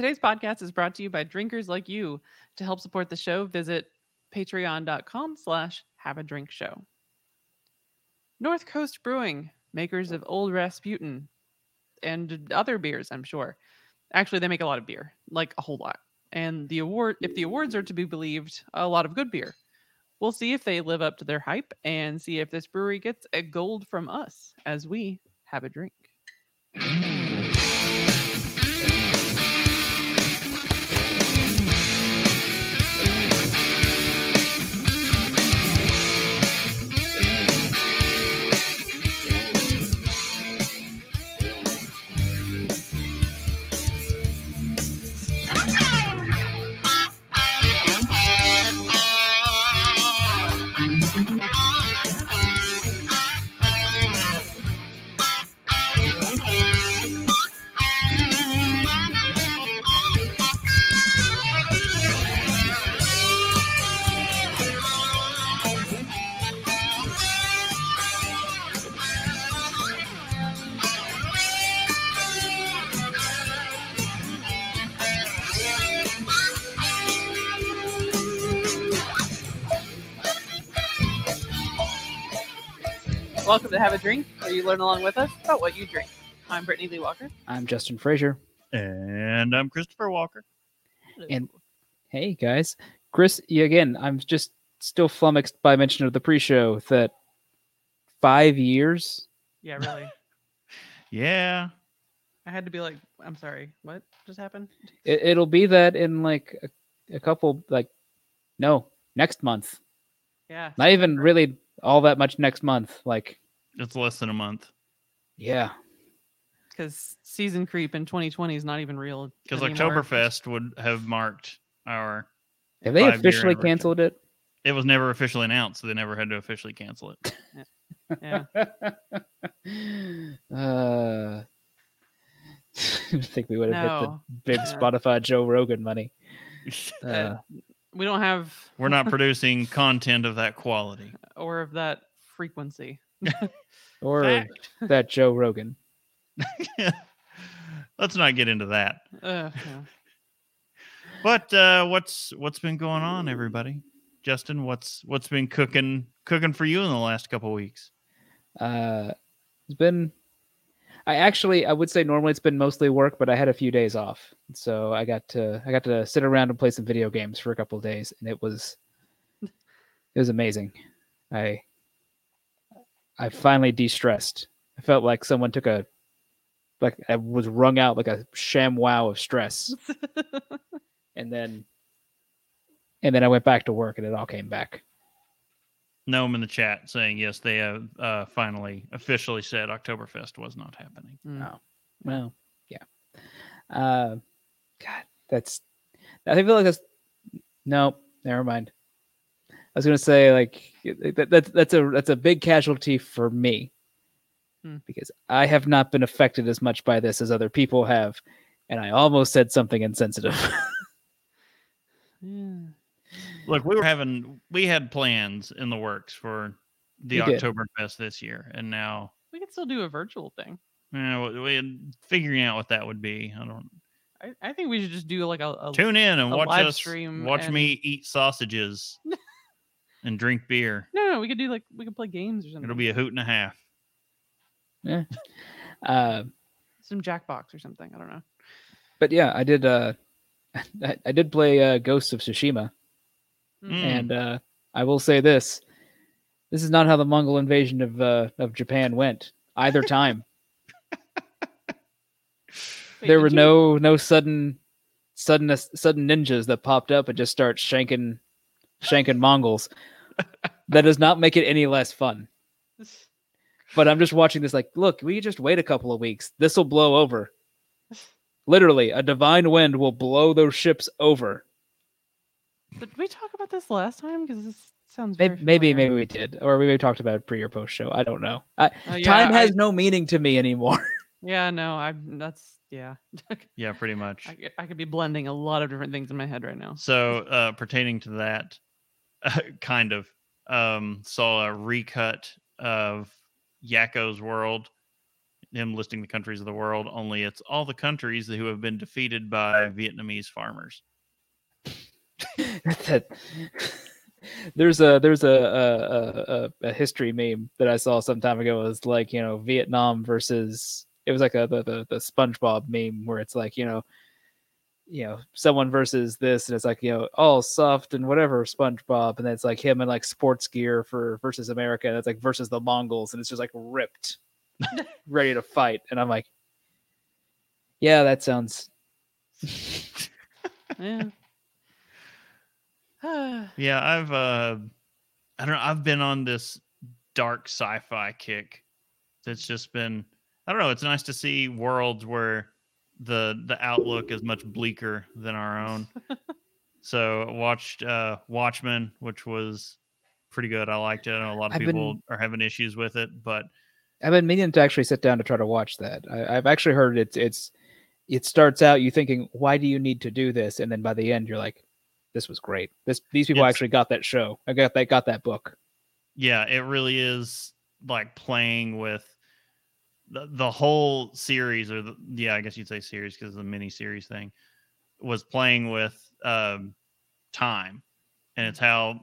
Today's podcast is brought to you by drinkers like you. To help support the show, visit patreon.com slash have a drink show. North Coast Brewing, makers of Old Rasputin and other beers, I'm sure. Actually, they make a lot of beer, like a whole lot. And the award, if the awards are to be believed, a lot of good beer. We'll see if they live up to their hype and see if this brewery gets a gold from us as we have a drink. Have a Drink, where you learn along with us about what you drink. I'm Brittany Lee Walker. I'm Justin Frazier. And I'm Christopher Walker. And hey, guys, Chris, again. I'm just still flummoxed by mention of the pre-show that five years. yeah, really. Yeah. I had to be like, I'm sorry, what just happened? It, it'll be that in like a, a couple, like no, next month. Yeah. Not even really all that much next month. Like, It's less than a month. yeah, Because season creep in 2020 is not even real. Because anymore. Oktoberfest would have marked our. have they officially canceled it? It was never officially announced, so they never had to officially cancel it. Yeah. uh, I think we would have hit the big Spotify Joe Rogan money. Uh, Uh, we don't have We're not producing content of that quality. or of that frequency. Or Fact. that Joe Rogan. Let's not get into that. Uh, yeah. But uh, what's what's been going on, everybody? Justin, what's what's been cooking cooking for you in the last couple weeks? Uh, it's been. I actually, I would say normally it's been mostly work, but I had a few days off, so I got to I got to sit around and play some video games for a couple of days, and it was it was amazing. I I finally de-stressed. I felt like someone took a like I was wrung out like a sham wow of stress, and then and then I went back to work, and it all came back. Gnome in the chat saying yes, they have uh, finally officially said Oktoberfest was not happening. Mm. Oh. Well, yeah. Uh, God, that's. I feel like that's. No, never mind. I was gonna say like that, that's that's a that's a big casualty for me Hmm. because I have not been affected as much by this as other people have, and I almost said something insensitive. Yeah. Look, we were having we had plans in the works for the We did. Oktoberfest this year, and now We could still do a virtual thing. you know, we figuring out what that would be. I don't I, I think we should just do like a, a tune in and a watch live us stream watch and- me eat sausages and drink beer. no, no, we could do like we could play games or something. It'll be a hoot and a half. Yeah. Uh, some Jackbox or something. I don't know. but yeah, I did. Uh, I, I did play uh, Ghosts of Tsushima. Mm. And uh, I will say this: this is not how the Mongol invasion of uh, of Japan went either time. Wait, there did were you- no no sudden sudden sudden ninjas that popped up and just start shanking shanking Mongols. that does not make it any less fun. But I'm just watching this like, look, we just wait a couple of weeks. This will blow over. Literally, a divine wind will blow those ships over. Did we talk about this last time? Because this sounds Maybe, very maybe, maybe we did, or we maybe talked about it pre or post show. I don't know. I, Uh, yeah, time has I- no meaning to me anymore. Yeah, no, I'm. That's yeah. Yeah, pretty much. I, could- I could be blending a lot of different things in my head right now. So, uh, pertaining to that, kind of um, saw a recut of Yakko's World him listing the countries of the world. Only it's all the countries who have been defeated by Vietnamese farmers. there's a there's a, a a, a history meme that I saw some time ago. It was like you know Vietnam versus it was like a the, the the SpongeBob meme where it's like you know you know someone versus this and it's like you know all soft and whatever SpongeBob and then it's like him in like sports gear for versus America and it's like versus the Mongols and it's just like ripped ready to fight and I'm like yeah that sounds Yeah. Yeah, I've uh I don't know, I've been on this dark sci-fi kick that's just been I don't know, it's nice to see worlds where the the outlook is much bleaker than our own. so I watched uh Watchmen, which was pretty good. I liked it. I know a lot of I've people been- are having issues with it, but I've been meaning to actually sit down to try to watch that. I, I've actually heard it's it's it starts out you thinking why do you need to do this and then by the end you're like this was great. This these people actually got that show. I got they got that book. yeah, it really is like playing with the, the whole series or the, yeah, I guess you'd say series because the mini series thing was playing with um, time. And it's how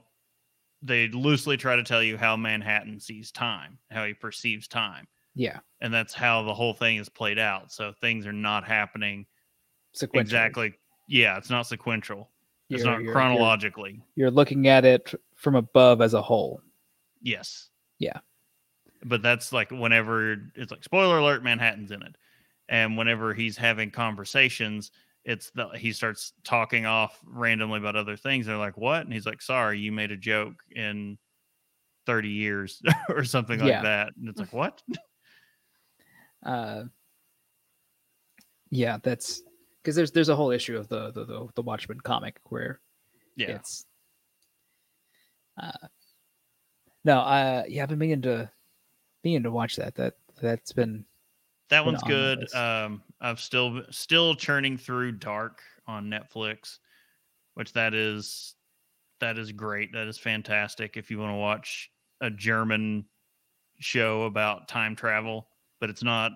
they loosely try to tell you how Manhattan sees time, how he perceives time. Yeah, And that's how the whole thing is played out. So things are not happening sequentially. exactly. Yeah, it's not sequential. It's You're- not you're- you're- chronologically. You're, looking at it from above as a whole. Yes. Yeah. But that's like whenever it's like spoiler alert, Manhattan's in it, and whenever he's having conversations, it's the he starts talking off randomly about other things. They're like, "What?" And he's like, "Sorry, you made a joke in thirty years or something like Yeah. that." And it's like, "What?" Uh, yeah, that's because there's there's a whole issue of the the the, the Watchmen comic where Yeah, it's uh no uh yeah i've been meaning to meaning to watch that that that's been that been one's on good. Um, I've still still churning through Dark on Netflix, which that is that is great. That is fantastic. If you want to watch a German show about time travel, but it's not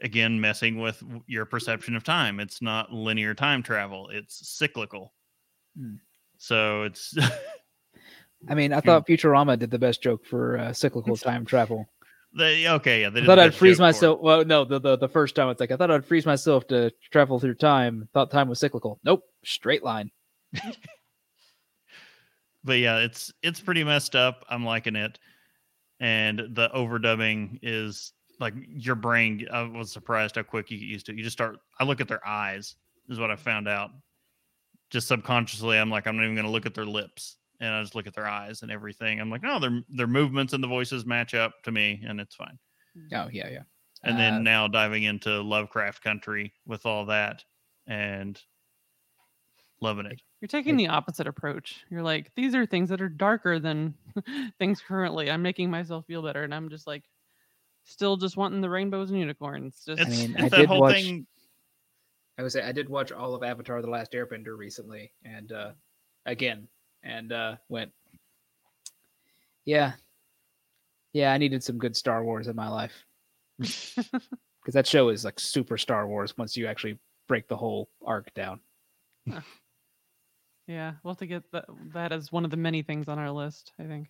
again messing with your perception of time. It's not linear time travel. It's cyclical. Hmm. So it's i mean i thought futurama did the best joke for uh, cyclical time travel they okay. Yeah, they i thought the i'd freeze joke for it. myself well no the, the the first time it's like i thought i'd freeze myself to travel through time thought time was cyclical nope straight line but yeah, it's it's pretty messed up. I'm liking it, and the overdubbing is like your brain. I was surprised how quick you get used to it. You just start. I look at their eyes. Is what I found out. Just subconsciously, I'm like, I'm not even going to look at their lips, and I just look at their eyes and everything. I'm like, no, their their movements and the voices match up to me, and it's fine. oh yeah yeah And Uh, then now diving into Lovecraft country with all that, and loving it. You're taking the opposite approach. You're like, these are things that are darker than things currently. I'm making myself feel better, and I'm just like, still just wanting the rainbows and unicorns. Just It's, mean, it's I that did whole watch- thing. I would say I did watch all of Avatar: The Last Airbender recently, and uh, again, and uh, went, yeah, yeah, I needed some good Star Wars in my life because that show is like super Star Wars once you actually break the whole arc down. yeah, we'll have to get that that as one of the many things on our list. I think.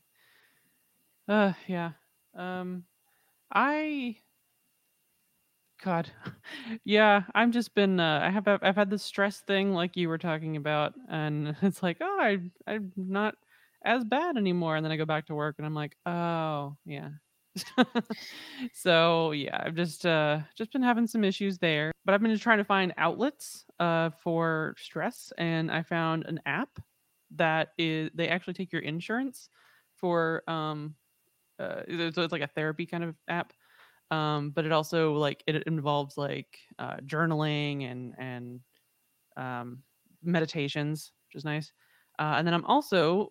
Uh, yeah. Um, I. God, yeah, I'm just been. Uh, I have I've had this stress thing like you were talking about, and it's like, oh, I I'm not as bad anymore, and then I go back to work, and I'm like, oh, yeah. so yeah, I've just uh just been having some issues there, but I've been trying to find outlets uh for stress, and I found an app that is they actually take your insurance for um uh so it's like a therapy kind of app um but it also like it involves like uh journaling and and um meditations which is nice uh and then i'm also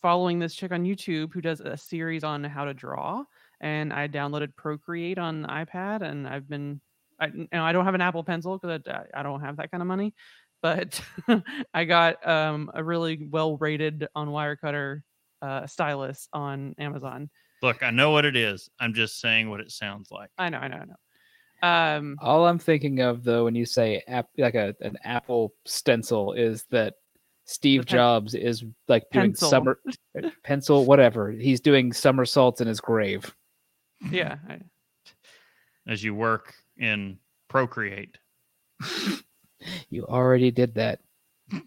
following this chick on youtube who does a series on how to draw and i downloaded procreate on ipad and i've been i you know, i don't have an apple pencil because I, I don't have that kind of money but i got um a really well rated on wirecutter uh stylus on amazon Look, I know what it is. I'm just saying what it sounds like. I know, I know, I know. Um, All I'm thinking of though, when you say app, like a an Apple stencil, is that Steve pen- Jobs is like doing Pencil. summer pencil, whatever. He's doing somersaults in his grave. yeah. I, As you work in Procreate. You already did that. yeah,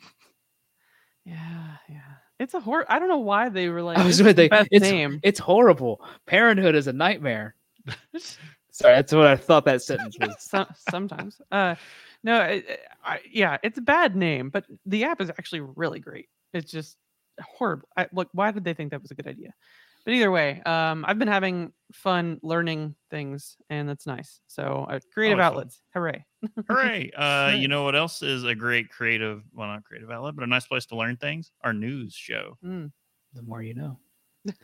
yeah. It's a hor. I don't know why they were like. I was with the best it's- name. It's horrible. Parenthood is a nightmare. Sorry, that's what I thought that sentence was. Some, sometimes. Uh, no, I, I, yeah, it's a bad name, but the app is actually really great. It's just horrible. I, look, why did they think that was a good idea? But either way, um, I've been having fun learning things, and that's nice. So, uh, creative Always fun. outlets, hooray! Hooray. Uh, you know what else is a great creative, well, not creative outlet, but a nice place to learn things? Our news show. Mm, The more you know.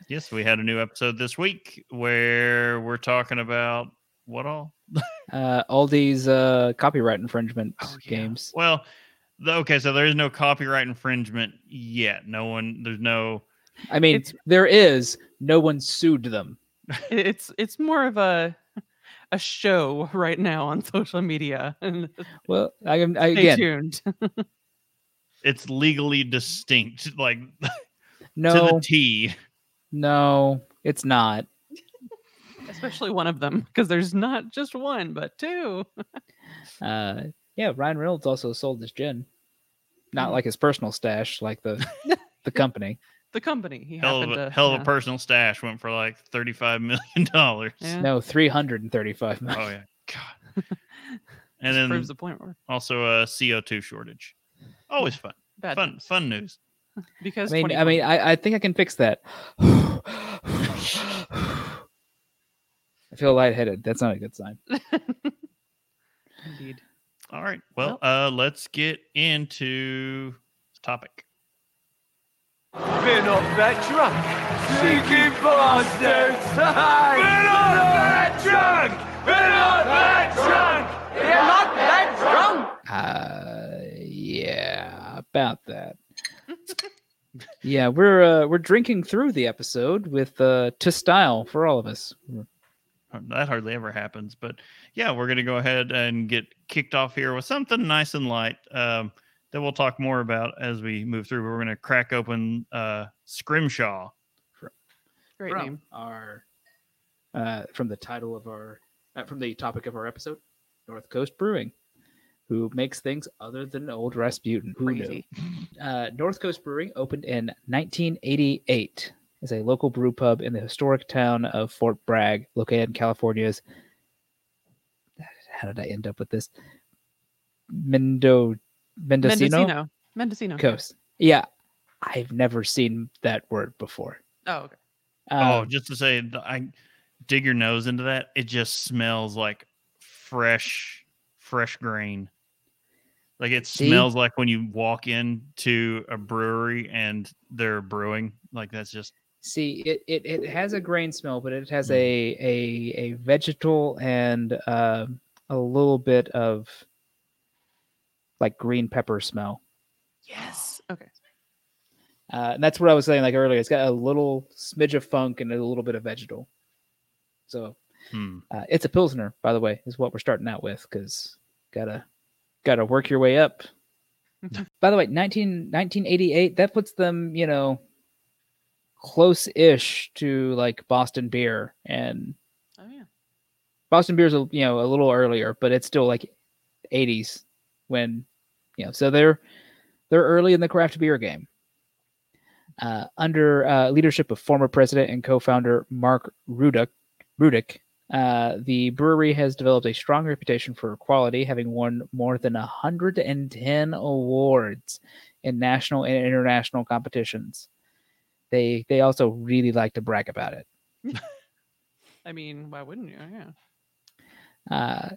Yes, we had a new episode this week where we're talking about what all? Uh, all these uh, copyright infringement Oh, yeah. games. Well, the, okay, so there is no copyright infringement yet. No one, there's no, I mean, It's- there is. No one sued them. it's it's more of a a show right now on social media. And Well, I am I, stay again. tuned. it's legally distinct, like to No, the T. no, it's not. Especially one of them, because there's not just one, but two. Uh, yeah, Ryan Reynolds also sold his gin. Not Mm. like his personal stash, like the the company. The company he Hell of a, to hell of yeah. a personal stash went for like $35 million. Yeah. No, three hundred and thirty-five million. Oh, yeah. God. And Just then proves the point where also a CO2 shortage. Always fun. bad Fun, news. fun news. because I mean, I mean, I, I think I can fix that. I feel lightheaded. That's not a good sign. indeed. All right. Well, uh, let's get into the topic. We're not that drunk. Sneaky bastards. We're not that drunk. We're not that drunk. We're not that drunk. Uh, yeah, about that. yeah, we're uh, we're drinking through the episode with uh, to style for all of us. That hardly ever happens, but yeah, we're going to go ahead and get kicked off here with something nice and light um, that we'll talk more about as we move through. But we're going to crack open uh, Scrimshaw. Great from name. our uh, from the title of our uh, from the topic of our episode, North Coast Brewing, who makes things other than Old Rasputin. Who knew? Crazy. Uh, North Coast Brewing opened in 1988 as a local brew pub in the historic town of Fort Bragg, located in California's. How did I end up with this? Mendo Mendocino, Mendocino. Mendocino. yeah. coast. Yeah, I've never seen that word before. Oh, okay. oh, Um, just to say, I dig your nose into that. It just smells like fresh, fresh grain. Like it See? smells like when you walk into a brewery and they're brewing. Like that's just See, it, it, it has a grain smell, but it has Mm. a a a vegetal and um a little bit of like green pepper smell. Yes. Okay. Uh, and that's what I was saying like earlier. It's got a little smidge of funk and a little bit of vegetal. So hmm. uh, it's a pilsner, by the way, is what we're starting out with because gotta gotta work your way up. by the way, 19, 1988, that puts them, you know, close-ish to like Boston beer, and Oh yeah. Boston beer's a you know a little earlier, but it's still like 80s when you know. So they're they're early in the craft beer game. Uh, under uh, leadership of former president and co-founder Mark Ruedrich, Ruedrich uh, the brewery has developed a strong reputation for quality, having won more than 110 awards in national and international competitions. They they also really like to brag about it. I mean, why wouldn't you? Yeah. Uh,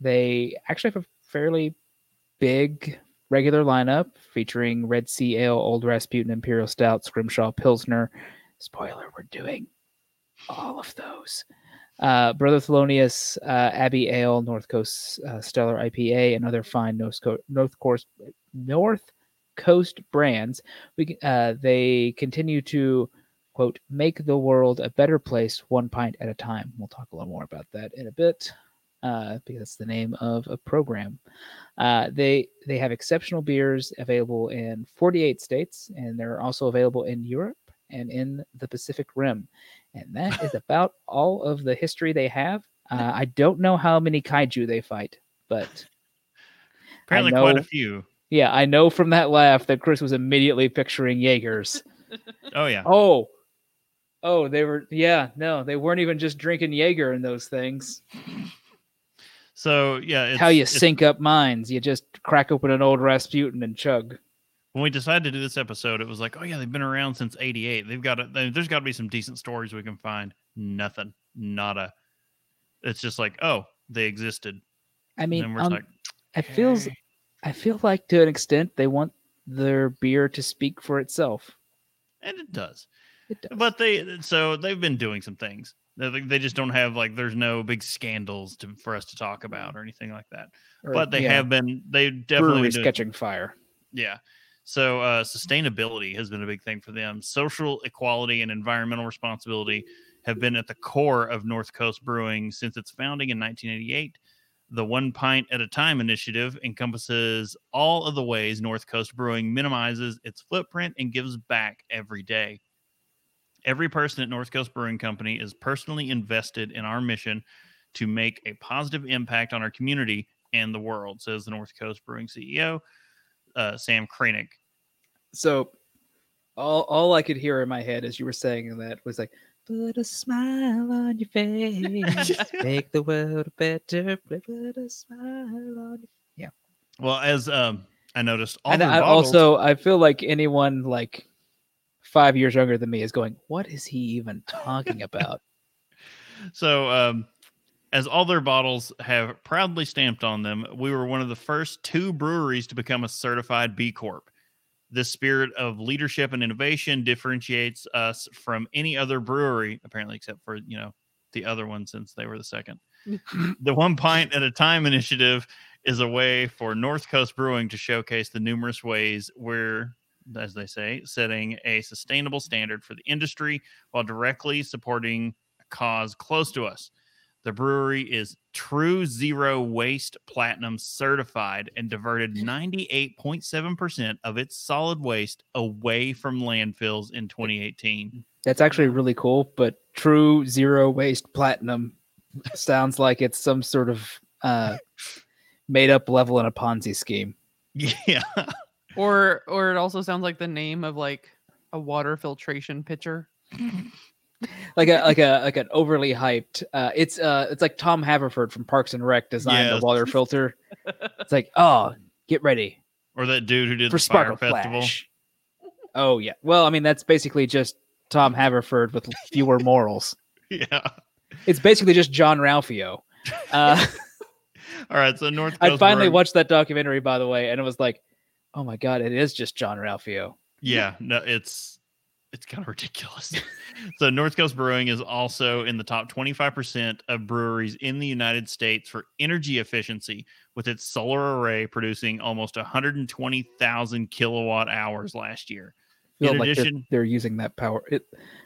they actually have a fairly big regular lineup featuring Red Sea Ale, Old Rasputin, Imperial Stout, Scrimshaw, Pilsner. Spoiler, we're doing all of those. Uh, Brother Thelonious, uh, Abbey Ale, North Coast uh, Steller IPA, and other fine North Coast, North Coast, North Coast brands. We uh, they continue to quote, make the world a better place one pint at a time. We'll talk a little more about that in a bit uh, because it's the name of a program. Uh, they they have exceptional beers available in 48 states, and they're also available in Europe and in the Pacific Rim. And that is about all of the history they have. Uh, I don't know how many kaiju they fight, but Apparently, quite a few. yeah, I know from that laugh that Chris was immediately picturing Jaegers. Oh yeah. Oh, oh, they were. Yeah, no, they weren't even just drinking Jaeger in those things. So yeah, it's, How you sync up minds? You just crack open an old Rasputin and chug. when we decided to do this episode, it was like, oh yeah, they've been around since '88. They've got to, there's got to be some decent stories we can find. Nothing, not a. It's just like, oh, they existed. I mean, um, like, it feels. I feel like to an extent they want their beer to speak for itself. and it does. It does. But they, so they've been doing some things. They, just don't have like, there's no big scandals to for us to talk about or anything like that. Or, but they yeah, have been, they definitely been catching fire. Yeah. So uh, sustainability has been a big thing for them. Social equality and environmental responsibility have been at the core of North Coast Brewing since its founding in 1988. The One Pint at a Time initiative encompasses all of the ways North Coast Brewing minimizes its footprint and gives back every day. Every person at North Coast Brewing Company is personally invested in our mission to make a positive impact on our community and the world, says the North Coast Brewing CEO, uh, Sam Kranick. So, all all I could hear in my head as you were saying that was like, "Put a smile on your face, make the world a better place. Put a smile on your." Yeah. Well, as um, I noticed, all and I bottles- also I feel like anyone like five years younger than me is going, "What is he even talking about?" so um, as all their bottles have proudly stamped on them, we were one of the first two breweries to become a certified B Corp. This spirit of leadership and innovation differentiates us from any other brewery, apparently, except for you know the other one since they were the second. the One Pint at a Time initiative is a way for North Coast Brewing to showcase the numerous ways we're, as they say, setting a sustainable standard for the industry while directly supporting a cause close to us. The brewery is True Zero Waste Platinum certified and diverted 98.7% of its solid waste away from landfills in 2018. That's actually really cool, but true zero waste platinum sounds like it's some sort of uh, made up level in a Ponzi scheme. Yeah. Or or it also sounds like the name of like a water filtration pitcher. Like a like a like an overly hyped. Uh, it's uh it's like Tom Haverford from Parks and Rec designed Yes. the water filter. It's like oh, get ready Or that dude who did for the Fire Sparkle Festival. Flash. Oh yeah. Well, I mean that's basically just Tom Haverford with fewer morals. Yeah. It's basically just Jean-Ralphio. Uh, All right. So North Coast I finally Brewing- watched that documentary, by the way, and it was like, oh my god, it is just Jean-Ralphio. Yeah, no, it's it's kind of ridiculous. so North Coast Brewing is also in the top 25% of breweries in the United States for energy efficiency, with its solar array producing almost 120,000 kilowatt hours last year. In like they're, they're using that power. It,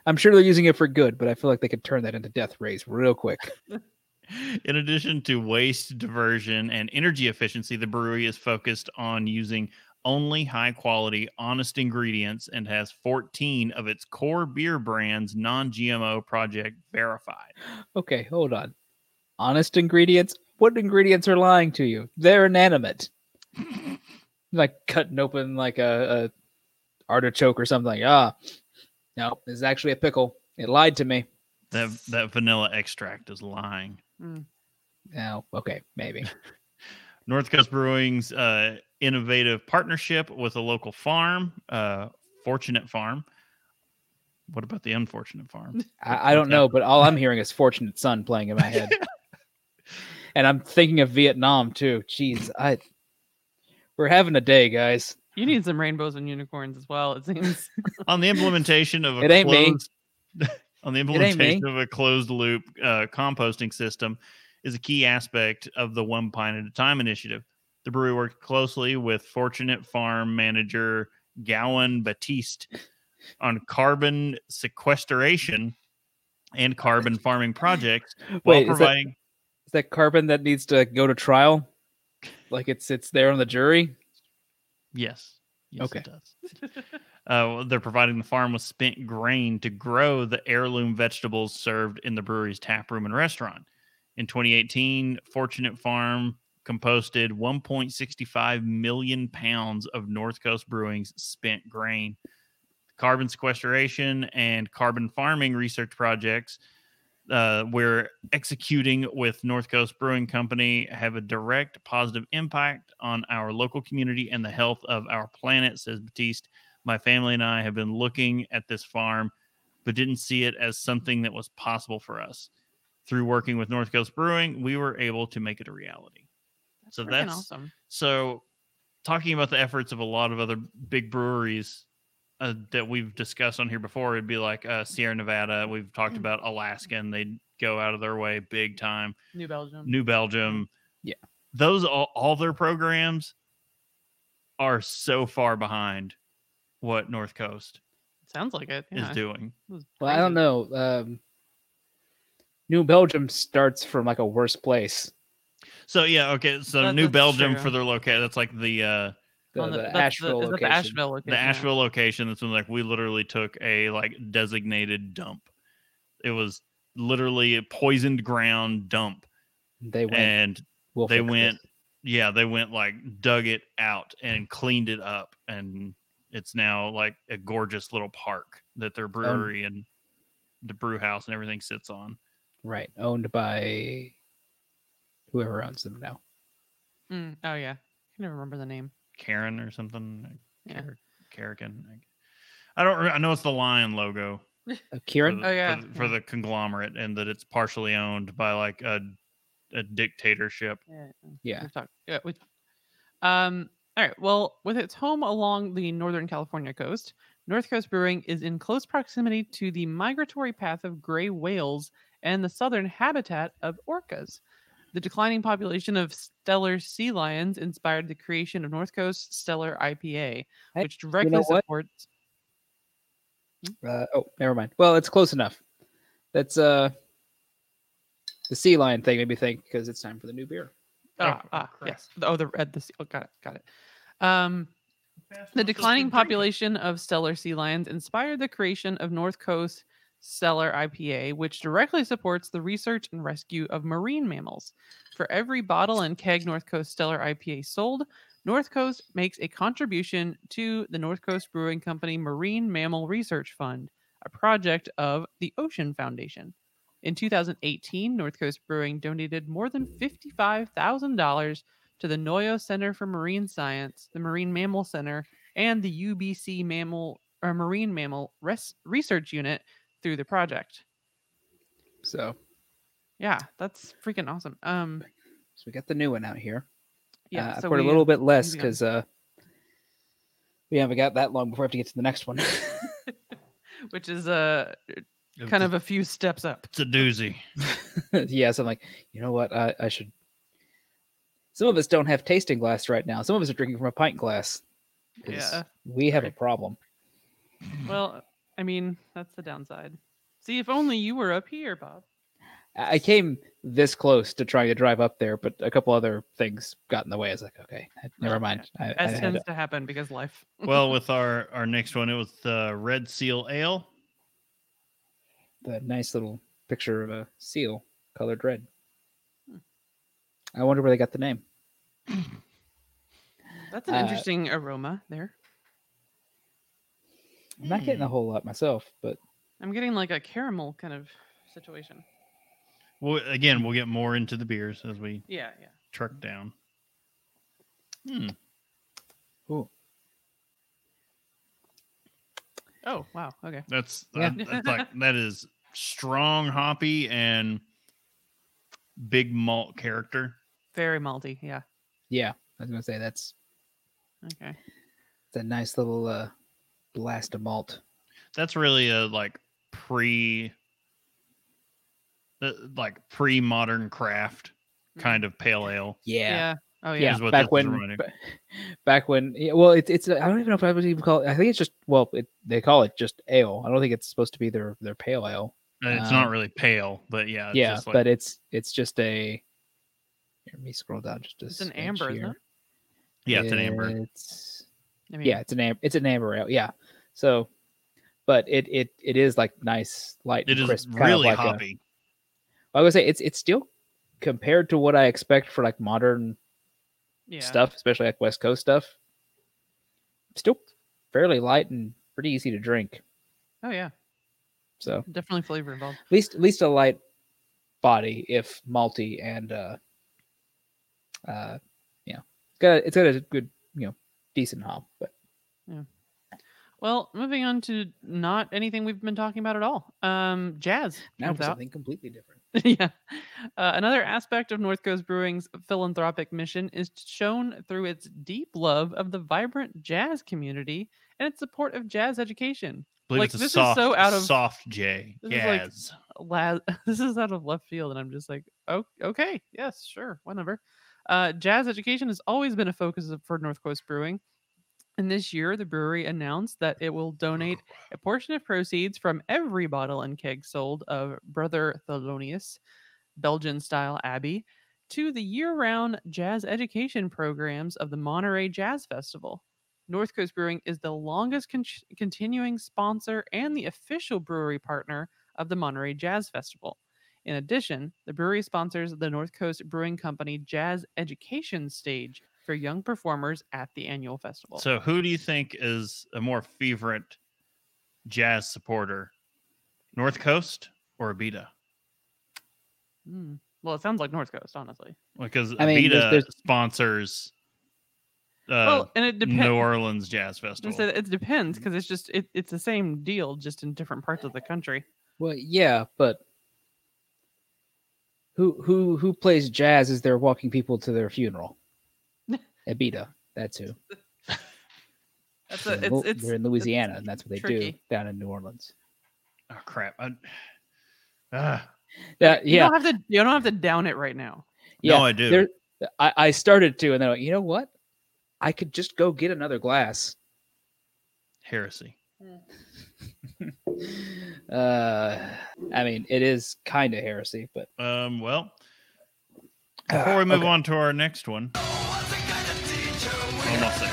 I'm sure they're using it for good, but I feel like they could turn that into death rays real quick. In addition to waste diversion and energy efficiency, the brewery is focused on using only high quality, honest ingredients and has 14 of its core beer brands non GMO project verified. Okay, hold on. Honest ingredients? What ingredients are lying to you? They're inanimate. like cutting open like a, a artichoke or something. Ah, no, this is actually a pickle. It lied to me. That, that vanilla extract is lying. No, okay, maybe. North Coast Brewing's uh, innovative partnership with a local farm, uh, Fortunate Farm. What about the unfortunate farm? I, I don't know, but all I'm hearing is "Fortunate Son" playing in my head, and I'm thinking of Vietnam too. Jeez, I we're having a day, guys. You need some rainbows and unicorns as well. It seems. on the implementation of a It ain't me. closed, on the implementation of a closed loop uh, composting system is a key aspect of the one pint at a time initiative. The brewery worked closely with Fortunate Farm manager Gowan Batist on carbon sequestration and carbon farming projects while Wait, providing is that carbon that needs to go to trial? Like it sits there on the jury? yes yes Okay. it does uh, they're providing the farm with spent grain to grow the heirloom vegetables served in the brewery's tap room and restaurant in 2018 fortunate farm composted 1.65 million pounds of north coast brewing's spent grain carbon sequestration and carbon farming research projects uh, we're executing with North Coast Brewing Company have a direct positive impact on our local community and the health of our planet, says Batist. My family and I have been looking at this farm, but didn't see it as something that was possible for us. Through working with North Coast Brewing, we were able to make it a reality. So that's awesome. so, talking about the efforts of a lot of other big breweries uh, that we've discussed on here before, it'd be like uh, Sierra Nevada. We've talked Mm. about Alaska, and they go out of their way big time. New Belgium. New Belgium, Yeah. those all, all their programs are so far behind what North Coast Sounds like it. Yeah. is doing. It Well, I don't know. Um, New Belgium starts from like a worse place. So yeah, okay. So That- New Belgium true. for their location. That's like the uh The, On the, Asheville is that location. the Asheville location. the yeah. Asheville location. That's when like we literally took a like designated dump. It was literally a poisoned ground dump, They went. and we'll they fix this. went yeah they went like dug it out and cleaned it up and it's now like a gorgeous little park that their brewery and the brew house and everything sits on right, owned by whoever owns them now. Mm, oh yeah. I can never remember the name. karen or something Yeah. Car- Karakin. i don't i know it's the lion logo Uh, for Kirin. the, Oh, yeah, for, the, for yeah. the conglomerate and that it's partially owned by like a, a dictatorship Yeah. Yeah. We've talked. Yeah. We, um. All right. Well, with its home along the northern California coast, North Coast Brewing is in close proximity to the migratory path of gray whales and the southern habitat of orcas. The declining population of Steller sea lions inspired the creation of North Coast Steller IPA, Hey, which directly know supports. Uh, oh, never mind. Well, it's close enough. That's uh the sea lion thing made me think because it's time for the new beer. Ah, Oh, ah yes. Oh, the red. The sea. Oh, got it. Got it. Um, The declining population of Steller sea lions inspired the creation of North Coast Steller IPA, which directly supports the research and rescue of marine mammals. For every bottle and keg North Coast Steller IPA sold, North Coast makes a contribution to the North Coast Brewing Company Marine Mammal Research Fund, a project of the Ocean Foundation. In 2018, North Coast Brewing donated more than $55,000 to the Noyo Center for Marine Science, the Marine Mammal Center, and the UBC Mammal or Marine Mammal Res- Research Unit through the project. So, Yeah, that's freaking awesome. Um, so we got the new one out here. yeah, uh, I so poured a little bit less moving on. because uh, we haven't got that long before I have to get to the next one. which is uh, kind of a few steps up. it's a doozy yeah, so I'm like, you know what? I, I should. Some of us don't have tasting glass right now. Some of us are drinking from a pint glass. Yeah. we have a problem. Well, I mean, that's the downside. See, if only you were up here, Bob. I I came this close to trying to drive up there, but a couple other things got in the way. I was like, okay, never mind. I, I As had tends to- to happen because life. well with our our next one it was the red seal ale the nice little picture of a seal colored red. Hmm. I wonder where they got the name. That's an Uh, interesting aroma there. I'm not getting a whole lot myself, but I'm getting like a caramel kind of situation. well again we'll get more into the beers as we Yeah, yeah. truck down hmm. ooh, Oh, wow. Okay. That's Yeah. that- that's like that is strong hoppy and big malt character. Very malty. Yeah. yeah, I was gonna say that's Okay. it's a nice little uh, blast of malt. That's really a like pre uh, like pre modern craft kind of pale ale. Yeah, Yeah. Oh yeah, yeah. what back this is when reminding. ba- back when yeah, well it's it's I don't even know if I would even call it I think it's just well it, they call it just ale. I don't think it's supposed to be their their pale ale. And it's um, not really pale, but yeah, it's yeah, just like, but it's it's just a here, let me scroll down just a It's an amber, isn't it? yeah, it's an amber. It's I mean, yeah, it's an amber. It's an amber ale. Yeah. So, but it it it is like nice, light, It and is crisp, kind of really like a- hoppy. I would say it's it's still compared to what I expect for like modern yeah. stuff, especially like West Coast stuff. Still fairly light and pretty easy to drink. Oh yeah. So Definitely flavor involved. at least at least a light body, if malty and uh uh yeah, it's got a, it's got a good you know decent hop, but yeah. Well, moving on to not anything we've been talking about at all. Um, jazz. now for out. something completely different. yeah. Uh, another aspect of North Coast Brewing's philanthropic mission is shown through its deep love of the vibrant jazz community and its support of jazz education. Believe like, it's a this is so out of- soft J. this is like- Yes. La- this is out of left field, and I'm just like, oh, okay, yes, sure, whatever. Uh, jazz education has always been a focus of- for North Coast Brewing. And this year, the brewery announced that it will donate a portion of proceeds from every bottle and keg sold of Brother Thelonious Belgian style Abbey to the year round jazz education programs of the Monterey Jazz Festival. North Coast Brewing is the longest con- continuing sponsor and the official brewery partner of the Monterey Jazz Festival. In addition, the brewery sponsors the North Coast Brewing Company Jazz Education Stage for young performers at the annual festival. So, who do you think is a more fervent jazz supporter, North Coast or Abita? Mm. Well, it sounds like North Coast, honestly. Because I mean, there's- Abita there's- sponsors uh, well, and it depends. New Orleans Jazz Festival. It depends because it's just it, it's the same deal, just in different parts of the country. Well, yeah, but who who who plays jazz as they're walking people to their funeral? Abita, that's who. That's They're a, in it's it's they're in Louisiana, and that's what they do down in New Orleans. oh crap! I, ah, Yeah, You yeah, don't have to. You don't have to down it right now. yeah. no, I do. there- I, I started to, and then I went, you know what? I could just go get another glass. Heresy. Uh, I mean, it is kind of heresy, but Um, well, Ah, before we move okay. on to our next one, almost there.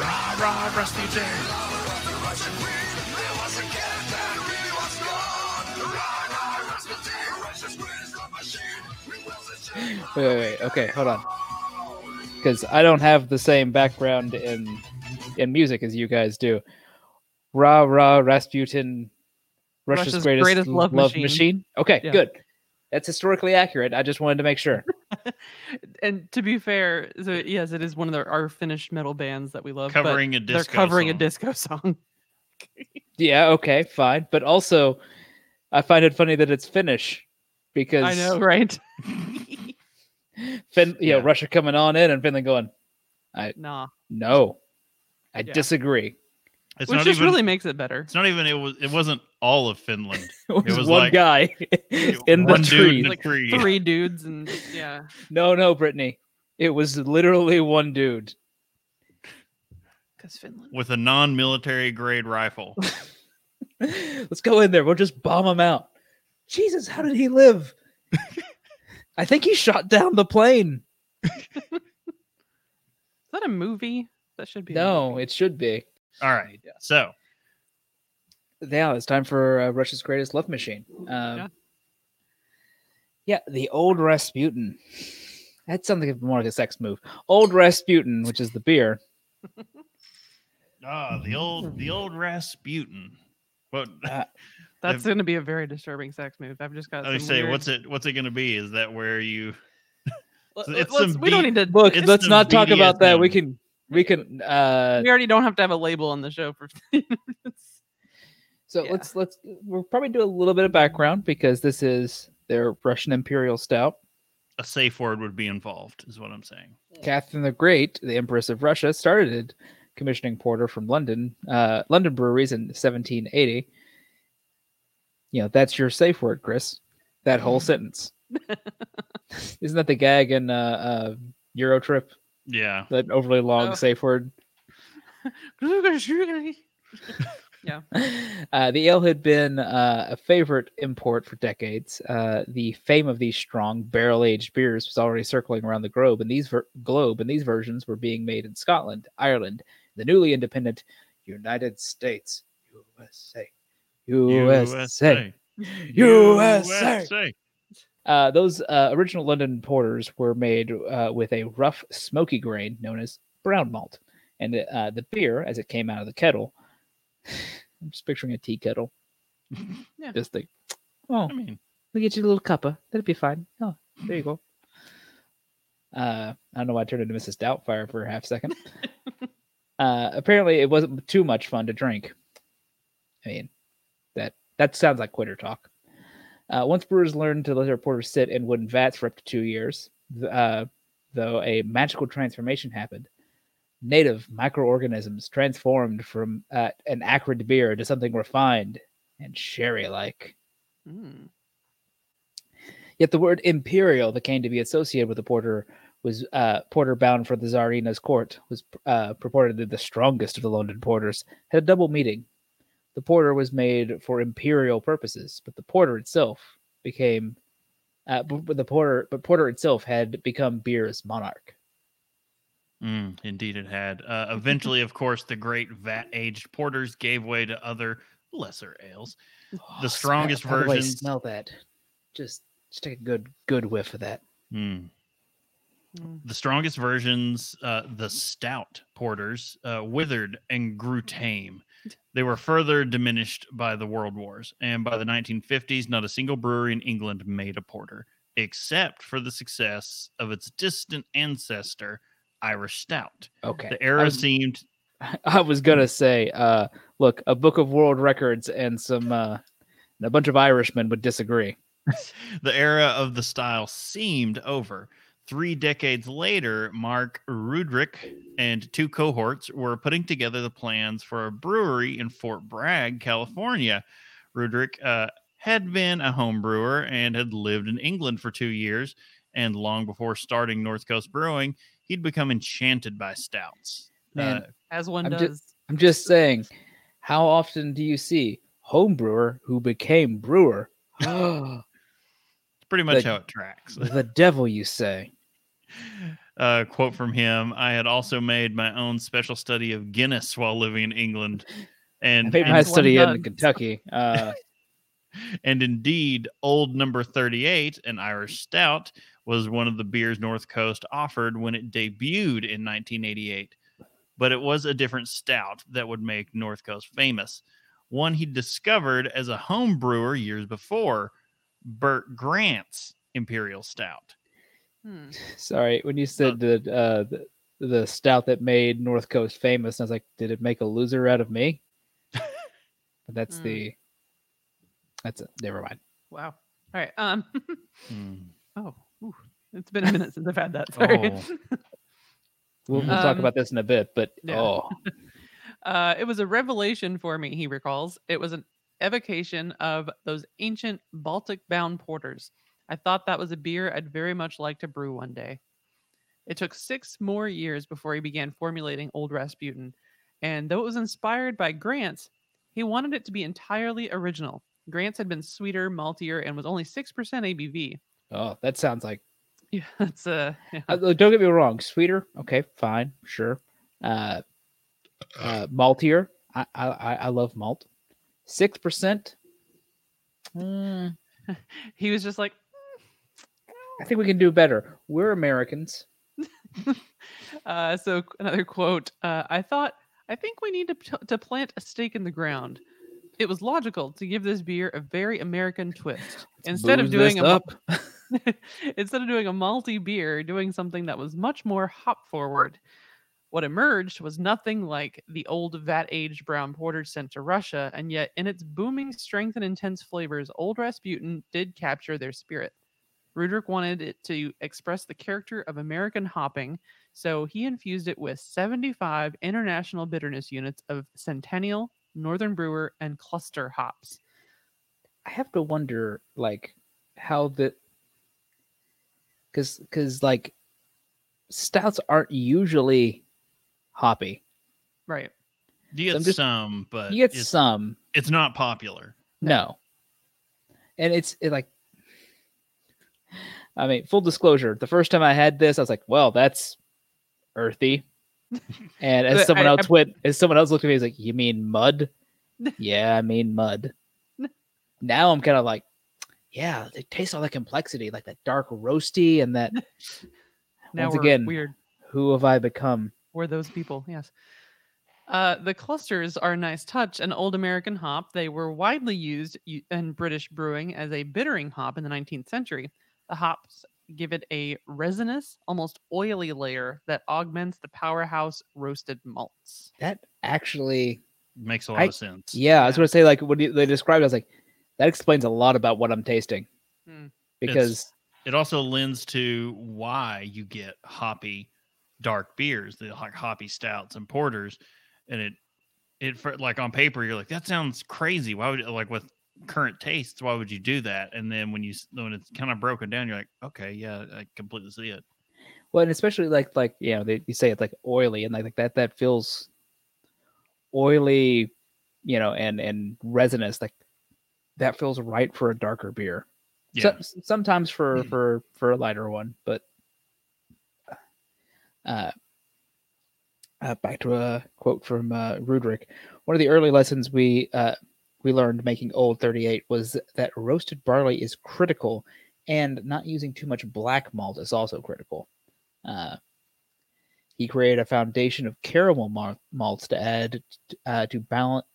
Rah, rah, Rasputin. wait, wait, wait. Okay, hold on. Because I don't have the same background in in music as you guys do. Rah rah Rasputin, Russia's, Russia's greatest, greatest love, love machine. machine. Okay, Yeah. good. That's historically accurate. I just wanted to make sure. And to be fair, so yes, it is one of the, our Finnish metal bands that we love. but Covering a they're disco covering a song. disco song. yeah, okay, fine. But also, I find it funny that it's Finnish because I know, right? Fin, you know, Yeah. Russia coming on in and Finland going, I nah, no, I Yeah. disagree. It's which not just even. really makes it better. It's not even. It was. It wasn't all of Finland. It was, was one like- guy in the one dude tree. in Like tree. Three dudes and yeah, No, no, Brittany. It was literally one dude. because Finland. with a non-military grade rifle. Let's go in there. We'll just bomb him out. Jesus, how did he live? I think he shot down the plane. Is that a movie? That should be. No, it should be. All right. So Yeah, it's time for uh, Russia's greatest love machine. Um, Yeah. yeah. the old Rasputin. That's something more like a sex move. Old Rasputin, which is the beer. ah, the old the old Rasputin. What Uh, That's going to be a very disturbing sex move. I've just got. I some say, weird- what's it what's it gonna be? Is that where you Let- it's let's- some we don't need to. Look, It's let's some not talk about that. We can, we can. uh we already don't have to have a label on the show for. So Yeah. let's let's we'll probably do a little bit of background because this is their Russian Imperial Stout. a safe word would be involved, is what I'm saying. Catherine the Great, the Empress of Russia, started commissioning porter from London, uh, London breweries in 1780. You know, that's your safe word, Chris. That whole sentence. Isn't that the gag in uh, uh, Euro Trip? Yeah. That overly long Oh. safe word. yeah. Uh, the ale had been uh, a favorite import for decades. Uh, the fame of these strong barrel-aged beers was already circling around the globe, and these ver- globe and these versions were being made in Scotland, Ireland, the newly independent United States, USA, USA. USA. Uh, those uh, original London porters were made uh, with a rough, smoky grain known as brown malt, and uh, the beer, as it came out of the kettle, I'm just picturing a tea kettle. Yeah. Just think, oh, I mean, we get you a little cuppa. That'd be fine. Oh, there you go. Uh, I don't know why I turned into Mrs. Doubtfire for a half second. uh, apparently, it wasn't too much fun to drink. I mean, that that sounds like quitter talk. Uh, once brewers learned to let their porters sit in wooden vats for up to two years, th- uh, though a magical transformation happened. Native microorganisms transformed from uh, an acrid beer to something refined and sherry-like. Mm. Yet the word imperial that came to be associated with the porter was uh, porter bound for the Tsarina's court was uh, purportedly the strongest of the London porters. Had a double meaning. The porter was made for imperial purposes, but the porter itself became, uh, b- but the porter, but porter itself had become beer's monarch. mm, indeed it had. Uh, eventually, of course, the great vat-aged porters gave way to other lesser ales. The Oh, smell- strongest by the way, versions- Smell that. Just, just take a good, good whiff of that. Mm. Mm. The strongest versions, uh, the stout porters, uh, withered and grew tame. They were further diminished by the World Wars, and by the 1950s, not a single brewery in England made a porter, except for the success of its distant ancestor, Irish Stout. Okay. The I era was- seemed I was gonna say, uh, look, a book of world records and some uh, a bunch of Irishmen would disagree. the era of the style seemed over. Three decades later, Mark Ruedrich and two cohorts were putting together the plans for a brewery in Fort Bragg, California. Ruedrich uh, had been a home brewer and had lived in England for two years. And long before starting North Coast Brewing, he'd become enchanted by stouts. Man, Uh, As one I'm does. ju- I'm just saying, how often do you see home brewer who became brewer? pretty much the- how it tracks. The devil, you say? uh, quote from him I had also made my own special study of Guinness while living in England. I And, made my study in. Kentucky. Uh, and indeed, Old Number 38, an Irish stout, was one of the beers North Coast offered when it debuted in 1988. But it was a different stout that would make North Coast famous. One he discovered as a home brewer years before, Bert Grant's Imperial Stout. Hmm. sorry, when you said the, uh, the the stout that made North Coast famous, I was like, did it make a loser out of me? But that's Hmm. the. That's it. Never mind. Wow. All right. Um. Mm. oh. ooh, It's been a minute since I've had that. Sorry. Oh. We'll, we'll talk Um, about this in a bit, but yeah. oh, Uh, it was a revelation for me, he recalls. It was an evocation of those ancient Baltic bound porters. I thought that was a beer I'd very much like to brew one day. It took six more years before he began formulating Old Rasputin, and though it was inspired by Grant's, he wanted it to be entirely original. Grant's had been sweeter, maltier, and was only 6% ABV. oh, that sounds like. Yeah, that's uh, yeah. Uh, don't get me wrong. Sweeter, okay, fine, sure. Uh, uh, maltier, I, I I I love malt. Six percent. Mm, he was just like, I think we can do better. We're Americans. Uh, so another quote. Uh, I thought, I think we need to p- to plant a stake in the ground. It was logical to give this beer a very American twist. Instead of doing a up. instead of doing a malty beer, doing something that was much more hop forward. What emerged was nothing like the old vat aged brown porter sent to Russia, and yet in its booming strength and intense flavors, Old Rasputin did capture their spirit. Ruedrich wanted it to express the character of American hopping, so he infused it with 75 international bitterness units of Centennial, Northern Brewer, and Cluster hops. I have to wonder, like, how the because because like stouts aren't usually hoppy. Right. You I'm get just- some, but You get it's, some, it's not popular. no, and it's it like. I mean, full disclosure: the first time I had this, I was like, "Well, that's earthy," and as someone I- else I- went, as someone else looked at me, he's like, "You mean mud?" yeah, I mean mud. now I'm kind of like, yeah, they taste all that complexity, like that dark roasty and that. Now Once we're again, weird. who have I become? We're those people. Yes. Uh, the clusters are a nice touch. An old American hop. They were widely used in British brewing as a bittering hop in the 19th century. The hops give it a resinous, almost oily layer that augments the powerhouse roasted malts. That actually, Makes a lot I- of sense. yeah, I was going to say like when they described, it, I was like, that explains a lot about what I'm tasting, Hmm. because It also lends to why you get hoppy dark beers, the like hoppy stouts and porters, and it it for like on paper you're like that sounds crazy. Why would like with current tastes why would you do that? And then when you when it's kind of broken down, you're like okay, yeah, I completely see it. well, and especially like like you know they you say it's like oily and like, like that that feels oily, you know, and and resinous like that feels right for a darker beer. Yeah, So, sometimes for mm. for for a lighter one, but uh, uh, back to a quote from uh, Ruedrich. One of the early lessons we uh, we learned making Old Thirty Eight was that roasted barley is critical, and not using too much black malt is also critical. Uh, he created a foundation of caramel mal- malts to add uh, to balance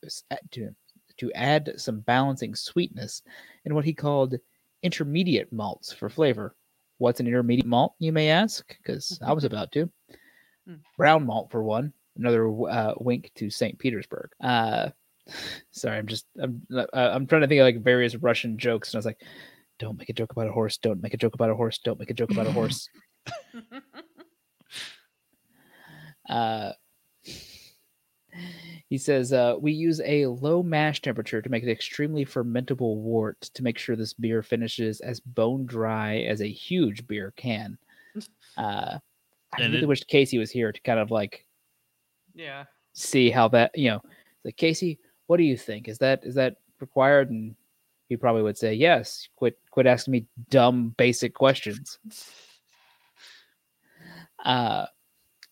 to to add some balancing sweetness, and what he called intermediate malts for flavor. What's an intermediate malt, you may ask? Because I was about to. Hmm. Brown malt, for one. Another uh, wink to St. Petersburg. Uh, sorry, I'm just I'm uh, I'm trying to think of like various Russian jokes, and I was like, "Don't make a joke about a horse. Don't make a joke about a horse. Don't make a joke about a horse." Uh, he says, uh, We use a low mash temperature to make an extremely fermentable wort to make sure this beer finishes as bone dry as a huge beer can. Uh, I And really it- wish Casey was here to kind of like yeah. see how that, you know, like, Casey, what do you think? Is that is that required? And he probably would say, Yes. Quit quit asking me dumb basic questions. Uh,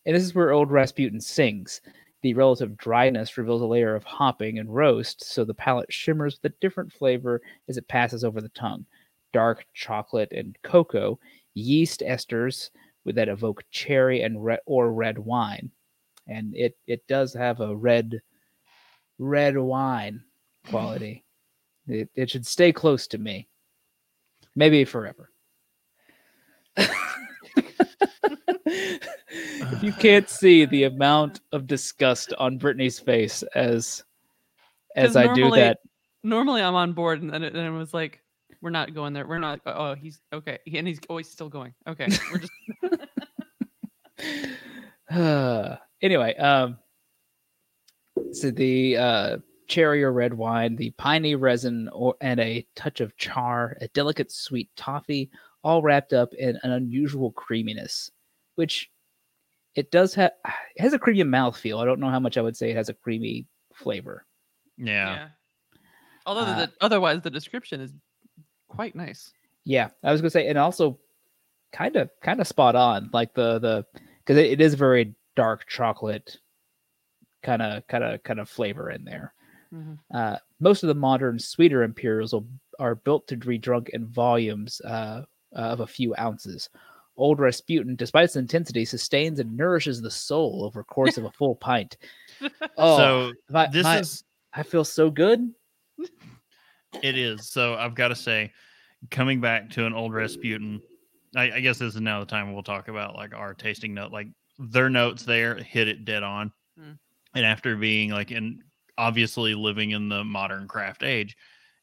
and this is where old Rasputin sings. The relative dryness reveals a layer of hopping and roast, so the palate shimmers with a different flavor as it passes over the tongue. Dark chocolate and cocoa, yeast esters with that evoke cherry and red or red wine, and it it does have a red red wine quality. it it should stay close to me, maybe forever. if you can't see the amount of disgust on Brittany's face as as I do normally- that, Normally I'm on board, and then it, then it was like, we're not going there. We're not. Oh, he's okay, and he's always still going. Okay, we're just. anyway, um, so the uh, cherry or red wine, the piney resin, or and a touch of char, a delicate sweet toffee, all wrapped up in an unusual creaminess, which it does have. It has a creamy mouthfeel. I don't know how much I would say it has a creamy flavor. yeah. Yeah. Although Uh, the, otherwise the description is quite nice. Yeah, I was gonna say, and also kind of kind of spot on, like the the because it, it is very dark chocolate kind of kind of kind of flavor in there. Mhm. Uh, most of the modern sweeter imperials will, are built to be drunk in volumes uh, of a few ounces. Old Rasputin, despite its intensity, sustains and nourishes the soul over a course of a full pint. Oh, so my- this my- is I feel so good. It is. So I've got to say, coming back to an old Rasputin, I, I guess this is now the time we'll talk about like our tasting note. Like their notes there hit it dead on. Mm. And after being like in obviously living in the modern craft age,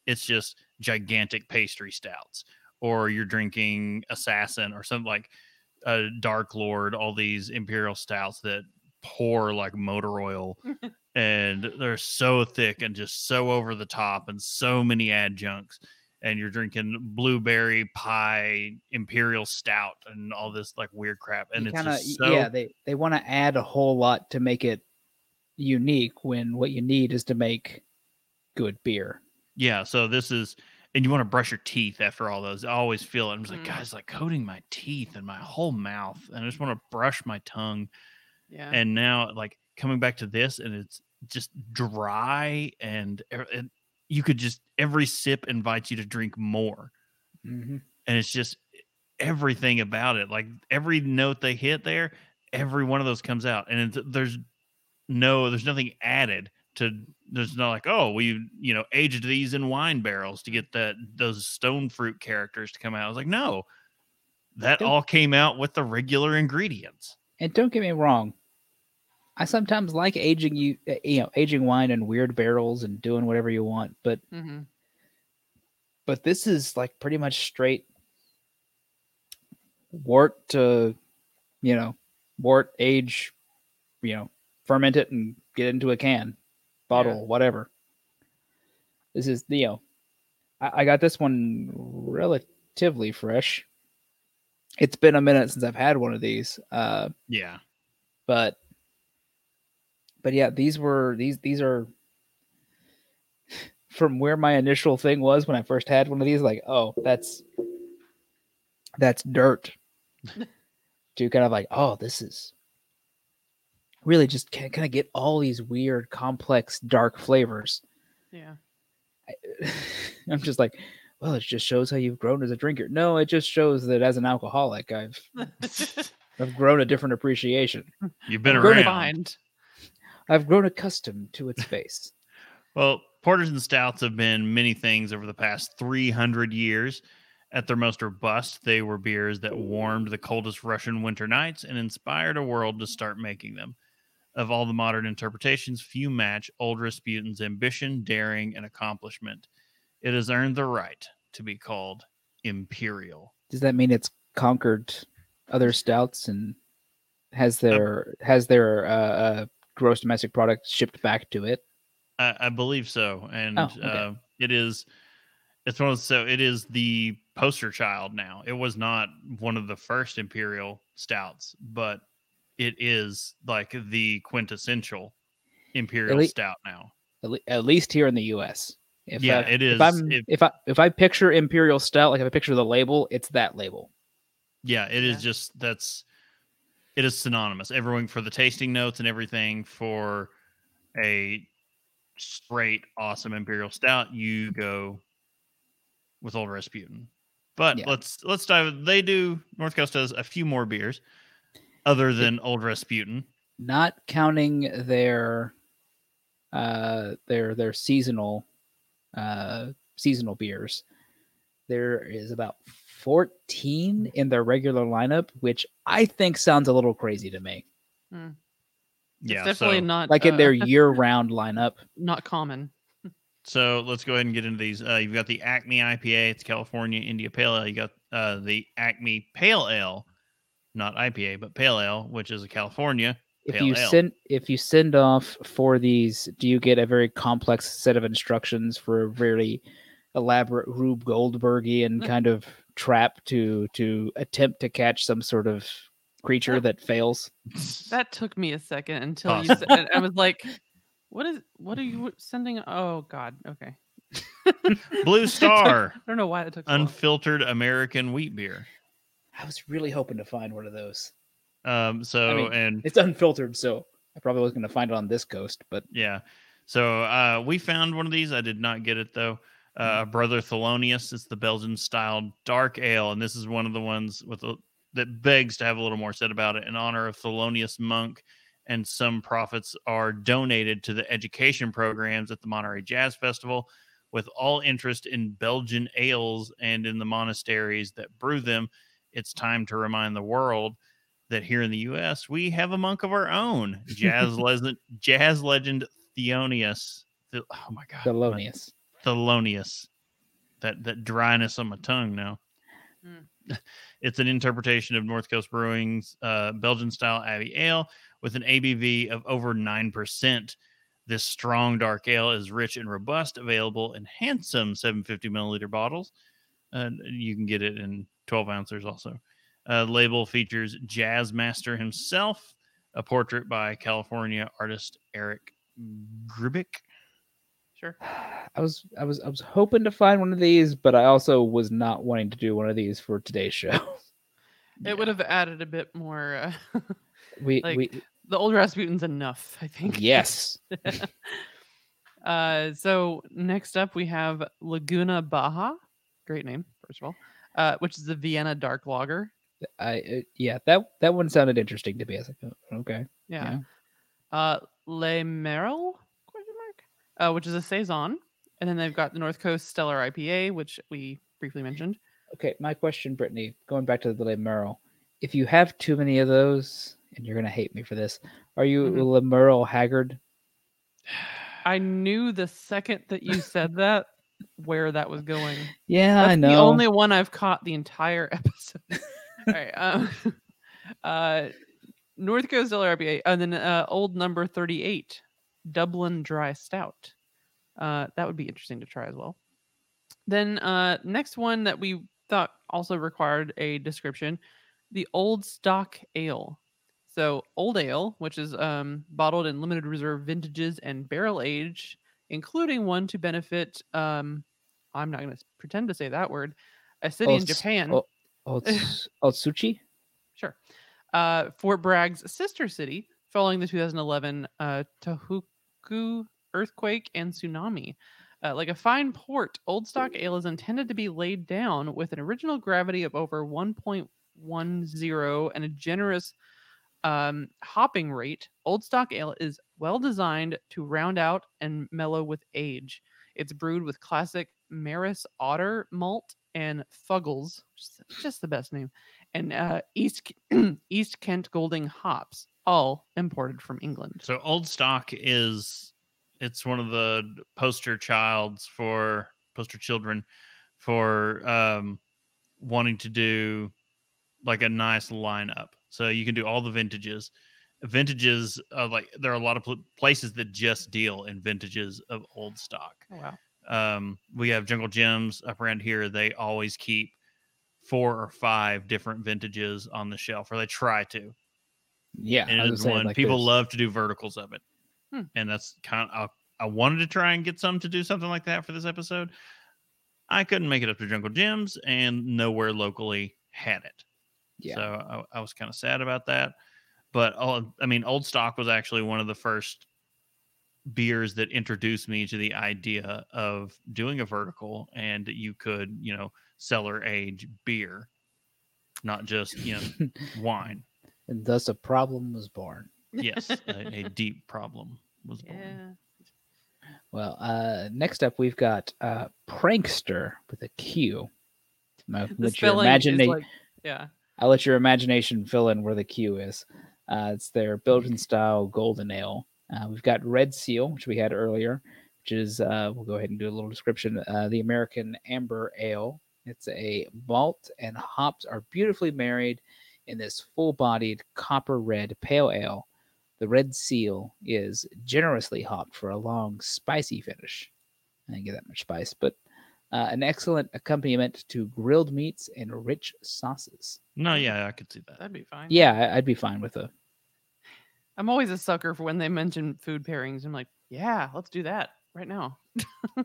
it's just gigantic pastry stouts, or you're drinking assassin or something like a dark lord, all these imperial stouts that pour like motor oil and they're so thick and just so over the top and so many adjuncts and you're drinking blueberry pie imperial stout and all this like weird crap and You it's kinda- just so yeah, they they want to add a whole lot to make it unique when what you need is to make good beer. Yeah, so this is, and you want to brush your teeth after all those. I always feel it. I'm just like, Mm. guys, like coating my teeth and my whole mouth, and I just want to brush my tongue. Yeah. And now, like coming back to this, and it's just dry, and, e- and you could just every sip invites you to drink more, Mm-hmm. and it's just everything about it. Like every note they hit there, every one of those comes out, and it's, there's no, there's nothing added to. There's not like, oh, we you know aged these in wine barrels to get that those stone fruit characters to come out. I was like, no, that all came out with the regular ingredients. And don't get me wrong, I sometimes like aging you uh, you know aging wine in weird barrels and doing whatever you want, but mm-hmm. but this is like pretty much straight wort to you know wort age you know ferment it and get it into a can bottle whatever. This is you know I, I got this one relatively fresh. It's been a minute since i've had one of these uh Yeah, but but yeah these were these these are from where my initial thing was when i first had one of these like oh that's that's dirt. To kind of like oh this is really just can kind of get all these weird complex dark flavors. Yeah. i'm just like well it just shows how you've grown as a drinker. No it just shows that as an alcoholic i've i've grown a different appreciation. You've been Grown around. I've grown accustomed to its face Well, porters and stouts have been many things over the past 300 years. At their most robust, they were beers that warmed the coldest Russian winter nights and inspired a world to start making them. Of all the modern interpretations, few match old Rasputin's ambition, daring, and accomplishment. It has earned the right to be called imperial. does that mean it's conquered other stouts and has their has their uh, uh gross domestic product shipped back to it I, I believe so, and Oh, okay. uh, it is. It's one of so it is the poster child now. It was not one of the first imperial stouts, but it is like the quintessential imperial Really? stout now. at, le- at least here in the us if Yeah, I, it if i'm If- if i if i picture imperial stout like if i picture the label it's that label Yeah, it is Yeah. just that's it is synonymous. Everyone for the tasting notes and everything for a straight awesome imperial stout, you go with old Rasputin. But Yeah. let's let's dive. They do North Coast does a few more beers other than old Rasputin. not counting their uh their their seasonal uh seasonal beers there is about 14 in their regular lineup which i think sounds a little crazy to me Yeah, it's definitely so, not like in uh, their year-round lineup not common. so let's go ahead and get into these. Uh, you've got the Acme IPA. It's California India Pale Ale. You got uh, the Acme Pale Ale, not IPA, but Pale Ale, which is a California if Pale you ale. send if you send off for these do you get a very complex set of instructions for a very elaborate rube goldbergian kind of trap to to attempt to catch some sort of creature that fails That took me a second until you said I was like, what is what are you sending? Oh god. Okay. Blue Star. I don't know why it took so long. unfiltered American wheat beer. i was really hoping to find one of those Um, so mean- and it's unfiltered so i probably was going to find it on this coast but yeah, so uh, we found one of these. I did not get it though. Uh, Brother Thelonious. It's the Belgian style dark ale, and this is one of the ones with a, that begs to have a little more said about it in honor of Thelonious Monk. And some profits are donated to the education programs at the Monterey Jazz Festival, with all interest in Belgian ales and in the monasteries that brew them. It's time to remind the world that here in the U.S. we have a monk of our own, jazz legend, jazz legend Theonius. The- oh my God, Thelonious. Thelonious. That that dryness on my tongue now. Mm. It's an interpretation of North Coast Brewing's uh, Belgian style Abbey Ale with an ABV of over nine percent. This strong dark ale is rich and robust, available in handsome 750 milliliter bottles. And you can get it in 12 ounces also. Uh, label features Jazz Master himself, a portrait by California artist Eric Gribick. Sure. I was I was I was hoping to find one of these, but I also was not wanting to do one of these for today's show. It would have added a bit more. Uh, We Like, we the old Rasputin's enough, I think. yes. uh, so next up we have Laguna Baja. Great name, first of all. Uh, which is the Vienna Dark Lager. I uh, yeah, that that one sounded interesting to me. I was like, "Oh, okay. Yeah. Uh, Le Merle. Uh, which is a saison, and then they've got the North Coast Steller IPA, which we briefly mentioned. Okay, my question, Brittany, going back to the Le Merle, if you have too many of those, and you're gonna hate me for this, are you Mhm. Le Merle Haggard? I knew the second that you said that where that was going. Yeah, That's I know. the only one I've caught the entire episode. All right. Um, uh, North Coast LRBA, and then uh, old number 38, Dublin Dry Stout. Uh, that would be interesting to try as well. Then uh, next one that we thought also required a description, the Old Stock Ale. So old ale, which is um, bottled in limited reserve vintages and barrel age, including one to benefit. Um, I'm not going to pretend to say that word. A city in Japan. O- Ots- Otsuchi? Sure. Uh, Fort Bragg's sister city following the 2011 uh, Tohoku earthquake and tsunami. Uh, like a fine port, Old Stock Ale is intended to be laid down with an original gravity of over 1.10 and a generous um, hopping rate. Old Stock Ale is well designed to round out and mellow with age. It's brewed with classic Maris Otter malt and Fuggles, just, just the best name, and uh, East East Kent Golding hops, all imported from England. So old stock is it's one of the poster childs for poster children for um wanting to do like a nice lineup. So you can do all the vintages. Vintages of like there are a lot of pl- places that just deal in vintages of old stock. Oh wow! Um, we have Jungle Gems up around here. They always keep four or five different vintages on the shelf, or they try to Yeah. and it's one like, people there's- love to do verticals of it Hmm. and that's kind of I, I wanted to try and get some to do something like that for this episode i couldn't make it up to jungle gyms and nowhere locally had it Yeah. so i, I was kind of sad about that but all, i mean old stock was actually one of the first beers that introduced me to the idea of doing a vertical and you could you know cellar age beer not just you know wine and thus a problem was born. yes, a, a deep problem was born. Yeah. Well, uh, next up we've got uh, Prankster with a Q. Now, let your imagina- like, yeah. I'll let your imagination fill in where the Q is. Uh, it's their Belgian style golden ale. Uh, we've got Red Seal, which we had earlier, which is, uh, we'll go ahead and do a little description. Uh, the American Amber Ale. It's a malt and hops are beautifully married in this full bodied copper red pale ale. The Red Seal is generously hopped for a long, spicy finish. I didn't get that much spice, but uh, an excellent accompaniment to grilled meats and rich sauces. No, yeah, I could see that. That'd be fine. Yeah, I- I'd be fine with a. I'm always a sucker for when they mention food pairings. I'm like, yeah, let's do that right now.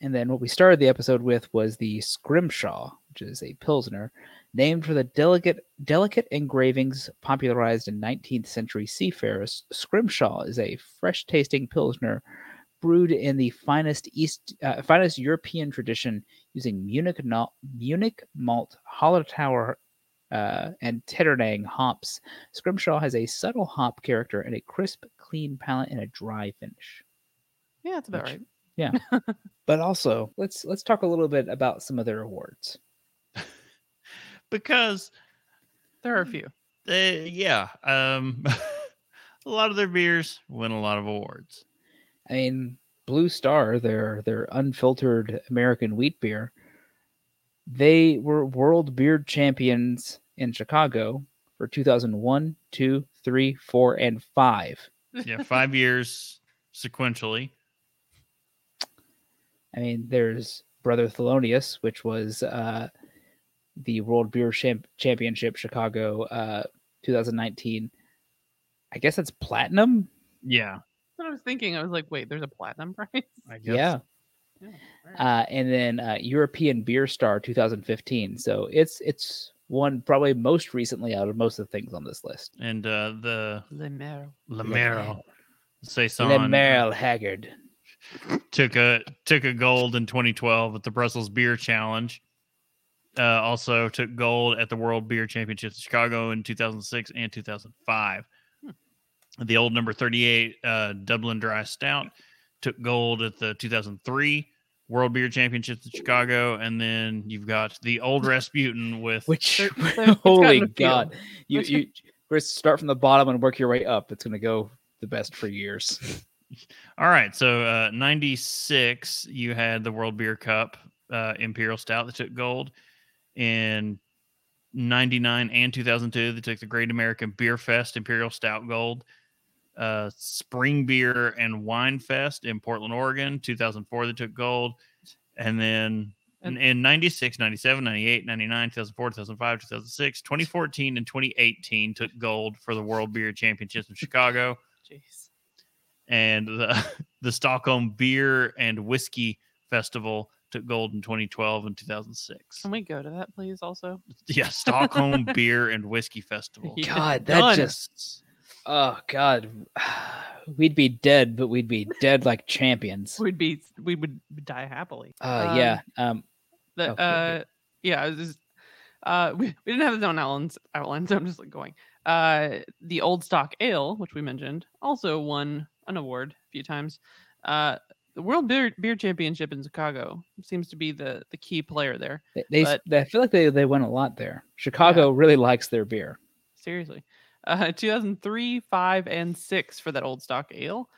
And then what we started the episode with was the Scrimshaw, which is a pilsner named for the delicate delicate engravings popularized in 19th century seafarers. Scrimshaw is a fresh-tasting pilsner brewed in the finest East uh, finest European tradition using Munich no- Munich malt, Hallertauer uh, and Tetternang hops. Scrimshaw has a subtle hop character and a crisp, clean palate and a dry finish. Yeah, that's about Which- right. Yeah. but also, let's let's talk a little bit about some of their awards. Because There are a few. they, yeah, um, a lot of their beers win a lot of awards. I mean, Blue Star, their their unfiltered American wheat beer, they were world beer champions in Chicago for 2001, 2, 3, 4, and 5. Yeah, five years sequentially. I mean, there's Brother Thelonious, which was uh, the World Beer Champ- Championship Chicago uh, 2019. I guess that's platinum. Yeah, That's what I was thinking. I was like, wait, there's a platinum price. I guess. Yeah. Yeah, alright. Uh, and then uh, European Beer Star 2015. So it's it's one probably most recently out of most of the things on this list. And uh, the Le Merle. Lamero saison Le Merle Haggard. took a took a gold in 2012 at the Brussels Beer Challenge. Uh, also took gold at the World Beer Championships in Chicago in 2006 and 2005. The old number 38 uh, Dublin Dry Stout took gold at the 2003 World Beer Championships in Chicago, and then you've got the old Rasputin with Which There- there- it's gotten holy a feel. god, you Which- you first start from the bottom and work your way up. It's gonna go the best for years. All right, so uh, 96, you had the World Beer Cup uh, Imperial Stout that took gold. In 99 and 2002, they took the Great American Beer Fest Imperial Stout Gold. Uh, Spring Beer and Wine Fest in Portland, Oregon, 2004, they took gold. And then in, in 96, 97, 98, 99, 2004, 2005, 2006, 2014, and 2018 took gold for the World Beer Championships in Chicago Jeez. and the, the Stockholm Beer and Whiskey Festival took gold in 2012 and 2006. Can we go to that, please? Also, Yeah, Stockholm Beer and Whiskey Festival. Yeah. God, that Done. just oh god, we'd be dead, but we'd be dead like champions. we'd be we would die happily. Uh, Um, yeah, um, The, Oh, uh, ahead. yeah, I was just, uh, we, we didn't have this on Outlands, outline, so I'm just like going. Uh, the Old Stock Ale, which we mentioned, also won an award a few times. Uh, the World Beer Beer Championship in Chicago seems to be the the key player there. they, they, but- they I feel like they they win a lot there. Chicago really likes their beer. Seriously. Uh, 2003, 5, and 6 for that old stock ale.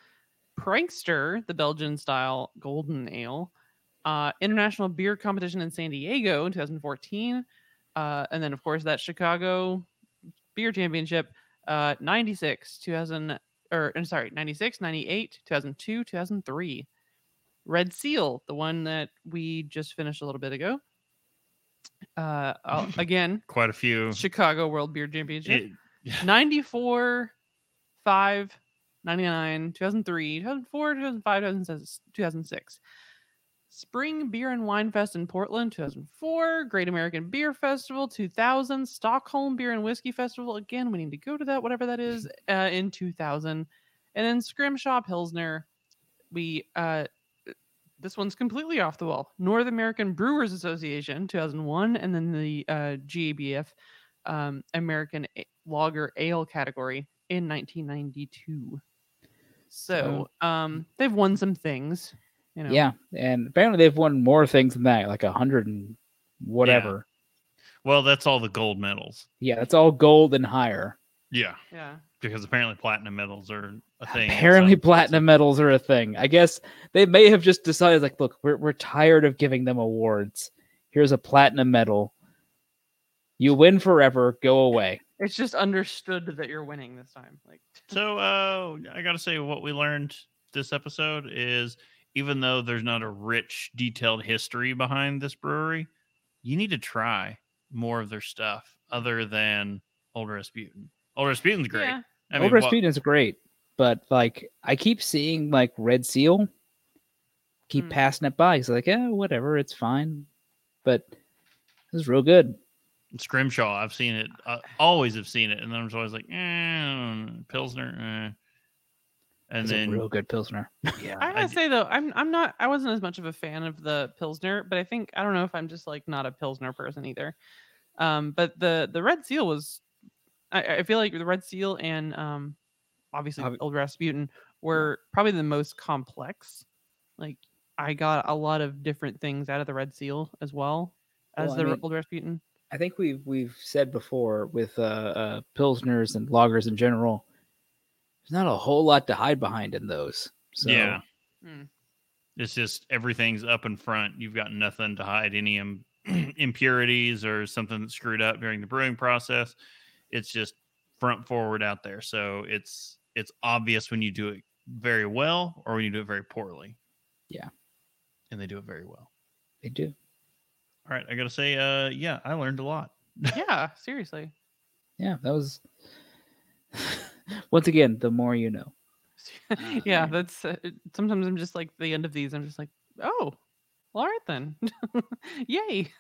Prankster, the Belgian style golden ale. Uh, International Beer Competition in San Diego in 2014. Uh, and then, of course, that Chicago Beer Championship, uh, 96, 2000, or I'm sorry, 96, 98, 2002, 2003. Red Seal, the one that we just finished a little bit ago. Uh, again, Quite a few. Chicago World Beer Championship. It- 94, 5, 99, 2003, 2004, 2005, 2006, 2006. Spring Beer and Wine Fest in Portland, 2004. Great American Beer Festival, 2000. Stockholm Beer and Whiskey Festival. Again, we need to go to that, whatever that is, uh, in 2000. And then Scrimshaw Pilsner. We, uh, this one's completely off the wall. North American Brewers Association, 2001. And then the uh, GABF um, American A- Lager Ale category in 1992. So um, they've won some things. You know, Yeah, and apparently they've won more things than that, like a hundred and whatever. well, that's all the gold medals. Yeah. that's all gold and higher. Yeah, yeah. because apparently platinum medals are a thing. Apparently, some platinum medals are a thing. I guess they may have just decided, like, look, we're we're tired of giving them awards. Here's a platinum medal. You win forever. Go away. It's just understood that you're winning this time. Like, So uh, I got to say, what we learned this episode is even though there's not a rich, detailed history behind this brewery, you need to try more of their stuff other than Old Rasputin. Old Rasputin's great. yeah, I Old mean, what- Rasputin is great, but like I keep seeing like Red Seal, keep Hmm. passing it by. He's like, yeah, whatever, it's fine. But this is real good. Scrimshaw, I've seen it. I always have seen it, and then I'm always like, eh, Pilsner, eh. and It's then a real good pilsner. yeah, I I gotta d- say though, I'm I'm not I wasn't as much of a fan of the Pilsner, but I think I don't know if I'm just like not a Pilsner person either. Um, but the the Red Seal was, I, I feel like the Red Seal and um, obviously Obvi- Old Rasputin were probably the most complex. Like I got a lot of different things out of the Red Seal as well as Well, I the mean- Old Rasputin. I think we've we've said before with uh, uh, pilsners and lagers in general. There's not a whole lot to hide behind in those. So, yeah, Mm. it's just everything's up in front. You've got nothing to hide any Im- impurities or something that screwed up during the brewing process. It's just front forward out there, so it's it's obvious when you do it very well or when you do it very poorly. Yeah. And they do it very well. They do. All right, I gotta say, uh, yeah, I learned a lot. yeah, seriously. Yeah, that was. Once again, the more you know. yeah, that's uh, sometimes I'm just like the end of these. I'm just like, oh, well, all right then, yay.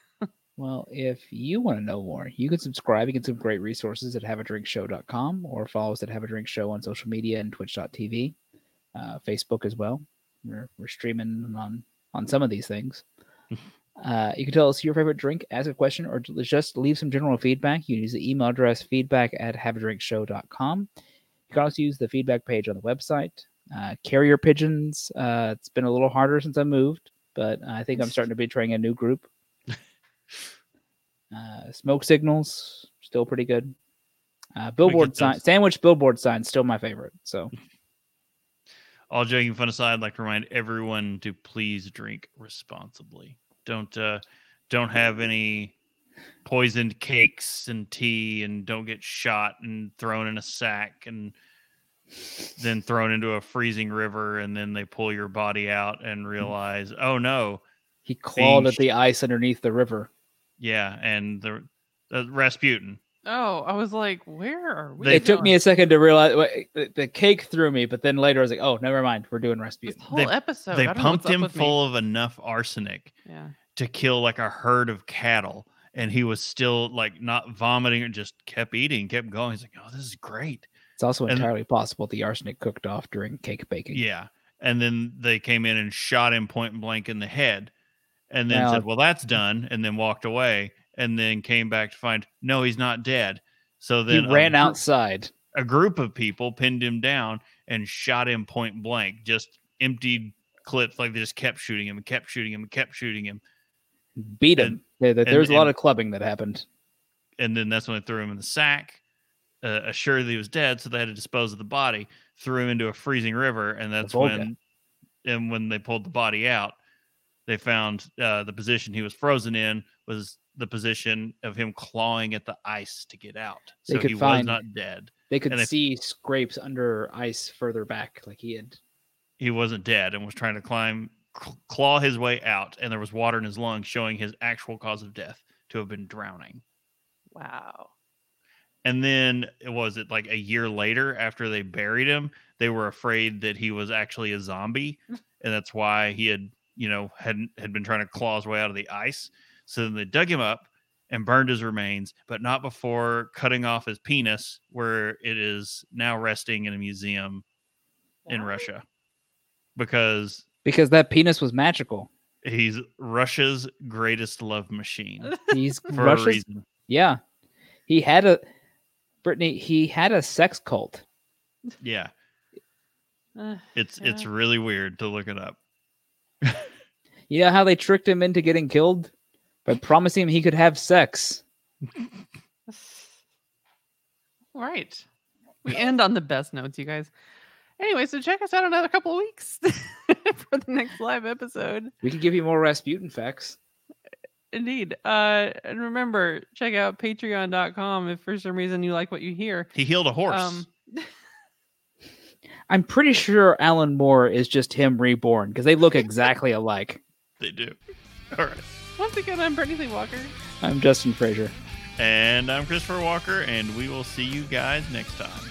Well, if you want to know more, you can subscribe. You get some great resources at haveadrinkshow.com or follow us at Have a Drink Show on social media and twitch.tv, uh, Facebook as well. We're, we're streaming on, on some of these things. uh, you can tell us your favorite drink, ask a question, or just leave some general feedback. You can use the email address feedback at haveadrinkshow.com. You can also use the feedback page on the website. Uh, carrier pigeons, uh, it's been a little harder since I moved, but I think I'm starting to be trying a new group. Uh, smoke signals still pretty good. Uh, billboard sign, sandwich billboard sign, still my favorite. So All joking fun aside, I'd like to remind everyone to please drink responsibly. Don't uh, don't have any poisoned cakes and tea, and don't get shot and thrown in a sack and then thrown into a freezing river, and then they pull your body out and realize, oh no, he clawed at the ice underneath the river. Yeah, and the uh, Rasputin. Oh, I was like, where are we? They it took me a second to realize wait, the, the cake threw me, but then later I was like, oh, never mind. We're doing this Rasputin. whole They- episode. they I don't know pumped him with me. full of enough arsenic Yeah. to kill like a herd of cattle and he was still like not vomiting or just kept eating kept going he's like oh this is great It's also And- entirely possible the arsenic cooked off during cake baking. yeah and then they came in and shot him point blank in the head and then Now- said well that's done and then walked away and then came back to find no he's not dead so then a ran gr- outside. a group of people pinned him down and shot him point blank just emptied clips like they just kept shooting him and kept shooting him and kept shooting him beat him. And- Yeah, there- and- there was a lot of clubbing that happened. and then that's when they threw him in the sack, uh, assured that he was dead, so they had to dispose of the body, threw him into a freezing river, and that's when, and when they pulled the body out, they found uh, the position he was frozen in was the position of him clawing at the ice to get out. They So could he was not dead. They could and they- see scrapes under ice further back, like he had. He wasn't dead and was trying to climb, cl- claw his way out, and there was water in his lungs, showing his actual cause of death to have been drowning. Wow. And then it was it like a year later after they buried him, they were afraid that he was actually a zombie, and that's why he had you know had had been trying to claw his way out of the ice. So then they dug him up and burned his remains, but not before cutting off his penis, where it is now resting in a museum in What? Russia, because Because that penis was magical. he's Russia's greatest love machine He's for a Russia's reason. Yeah. He had a Brittany, he had a sex cult. Yeah, Uh, it's it's really weird to look it up. You know how they tricked him into getting killed? By promising him he could have sex. right. We end on the best notes, you guys. Anyway, so check us out another couple of weeks for the next live episode. We can give you more Rasputin facts. Indeed. Uh, and remember, check out patreon.com if for some reason you like what you hear. He healed a horse. Um, I'm pretty sure Alan Moore is just him reborn because they look exactly alike. They do. All right. once again, I'm Brittany Lee Walker. I'm Justin Frazier. And I'm Christopher Walker, and we will see you guys next time.